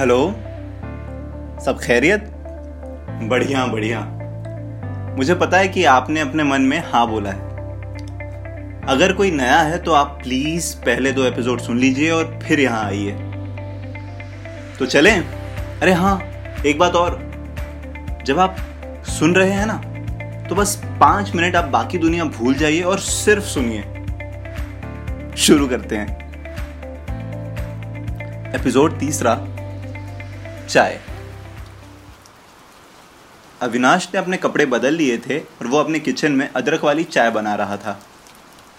Hello? सब खैरियत? बढ़िया बढ़िया। मुझे पता है कि आपने अपने मन में हाँ बोला है। अगर कोई नया है तो आप प्लीज़ पहले दो एपिसोड सुन लीजिए और फिर यहाँ आइए। तो चलें? अरे हाँ एक बात और। जब आप सुन रहे हैं ना तो बस पाँच मिनट आप बाकी दुनिया भूल जाइए और सिर्फ़ सुनिए। शुरू करते हैं। एपिसोड तीसरा। चाय अविनाश ने अपने कपड़े बदल लिए थे और वो अपने किचन में अदरक वाली चाय बना रहा था।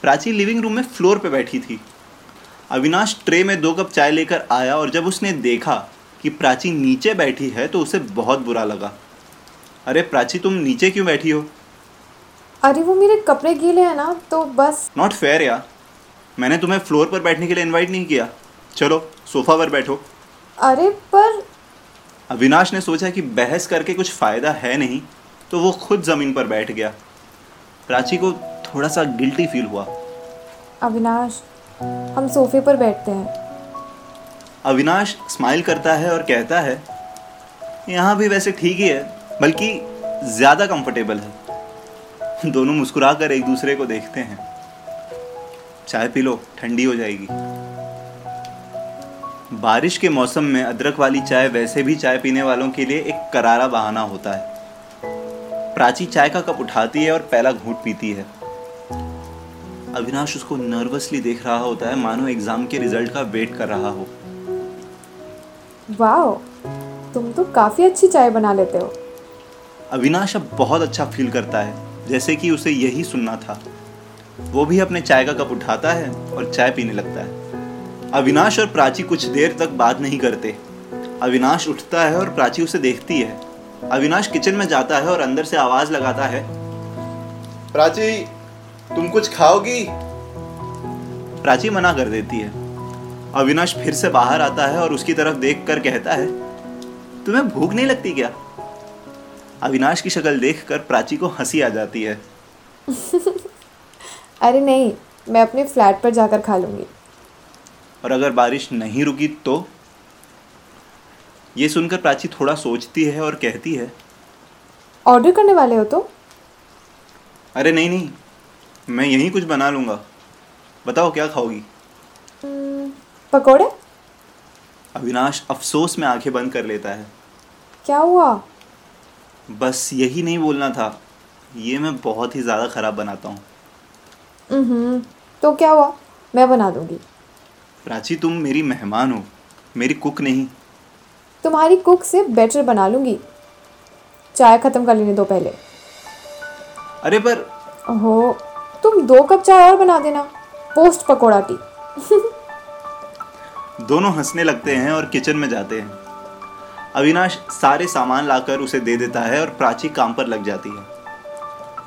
प्राची लिविंग रूम में फ्लोर पे बैठी थी। अविनाश ट्रे में दो कप चाय लेकर आया और जब उसने देखा कि प्राची नीचे बैठी है तो उसे बहुत बुरा लगा। अरे प्राची तुम नीचे क्यों बैठी हो? अरे वो मेरे कपड़े गीले हैं ना तो बस। नॉट फेयर यार। मैंने तुम्हें फ्लोर पर बैठने के लिए इनवाइट नहीं किया। चलो सोफा पर बैठो। अरे पर अविनाश ने सोचा कि बहस करके कुछ फ़ायदा है नहीं तो वो खुद ज़मीन पर बैठ गया। प्राची को थोड़ा सा गिल्टी फील हुआ। अविनाश हम सोफे पर बैठते हैं। अविनाश स्माइल करता है और कहता है यहाँ भी वैसे ठीक ही है बल्कि ज़्यादा कंफर्टेबल है। दोनों मुस्कुरा कर एक दूसरे को देखते हैं। चाय पी लो ठंडी हो जाएगी। बारिश के मौसम में अदरक वाली चाय वैसे भी चाय पीने वालों के लिए एक करारा बहाना होता है। प्राची चाय का कप उठाती है और पहला घूट पीती है। अविनाश उसको नर्वसली देख रहा होता है मानो एग्ज़ाम के रिज़ल्ट का वेट कर रहा हो। वाह तुम तो काफ़ी अच्छी चाय बना लेते हो। अविनाश अब बहुत अच्छा फील करता है जैसे कि उसे यही सुनना था। वो भी अपने चाय का कप उठाता है और चाय पीने लगता है। अविनाश और प्राची कुछ देर तक बात नहीं करते। अविनाश उठता है और प्राची उसे देखती है। अविनाश किचन में जाता है और अंदर से आवाज़ लगाता है। प्राची तुम कुछ खाओगी? प्राची मना कर देती है। अविनाश फिर से बाहर आता है और उसकी तरफ़ देख कर कहता है तुम्हें भूख नहीं लगती क्या? अविनाश की शक्ल देख कर प्राची को हँसी आ जाती है। अरे नहीं मैं अपने फ्लैट पर जाकर खा लूँगी। और अगर बारिश नहीं रुकी तो? ये सुनकर प्राची थोड़ा सोचती है और कहती है ऑर्डर करने वाले हो तो? अरे नहीं नहीं मैं यहीं कुछ बना लूँगा। बताओ क्या खाओगी? हम्म, पकोड़े? अविनाश अफसोस में आँखें बंद कर लेता है। क्या हुआ? बस यही नहीं बोलना था। ये मैं बहुत ही ज़्यादा ख़राब बनाता हूँ। हम्म तो क्या हुआ? मैं बना दूँगी। प्राची तुम मेरी मेहमान हो। मेरी कुक नहीं। तुम्हारी कुक से बेटर बना लूँगी। चाय ख़त्म कर लेने दो पहले। अरे पर ओहो तुम दो कप चाय और बना देना। पोस्ट पकोड़ा टी दोनों हंसने लगते हैं और किचन में जाते हैं। अविनाश सारे सामान लाकर उसे दे देता है और प्राची काम पर लग जाती है।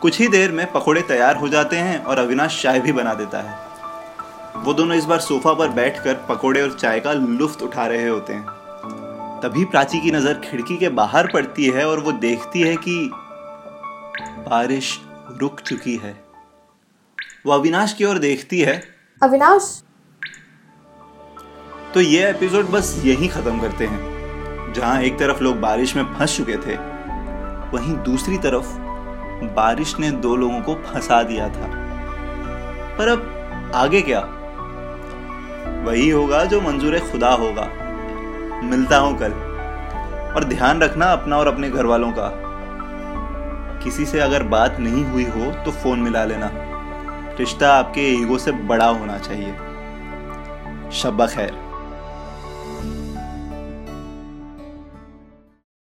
कुछ ही देर में पकोड़े तैयार हो जाते हैं और अविनाश चाय भी बना देता है। वो दोनों इस बार सोफा पर बैठकर पकोड़े और चाय का लुफ्त उठा रहे होते हैं। तभी प्राची की नज़र खिड़की के बाहर पड़ती है और वो देखती है कि बारिश रुक चुकी है। वो अविनाश की ओर देखती है। अविनाश? तो ये एपिसोड बस यही खत्म करते हैं। जहाँ एक तरफ़ लोग बारिश में फंस चुके थे वहीं दूसरी तरफ़ बारिश ने दो लोगों को फंसा दिया था। पर अब आगे क्या? वही होगा जो मंजूर खुदा होगा। मिलता हूँ कल। और ध्यान रखना अपना और अपने घर वालों का। किसी से अगर बात नहीं हुई हो तो फ़ोन मिला लेना। रिश्ता आपके ईगो से बड़ा होना चाहिए। शब्बा खैर।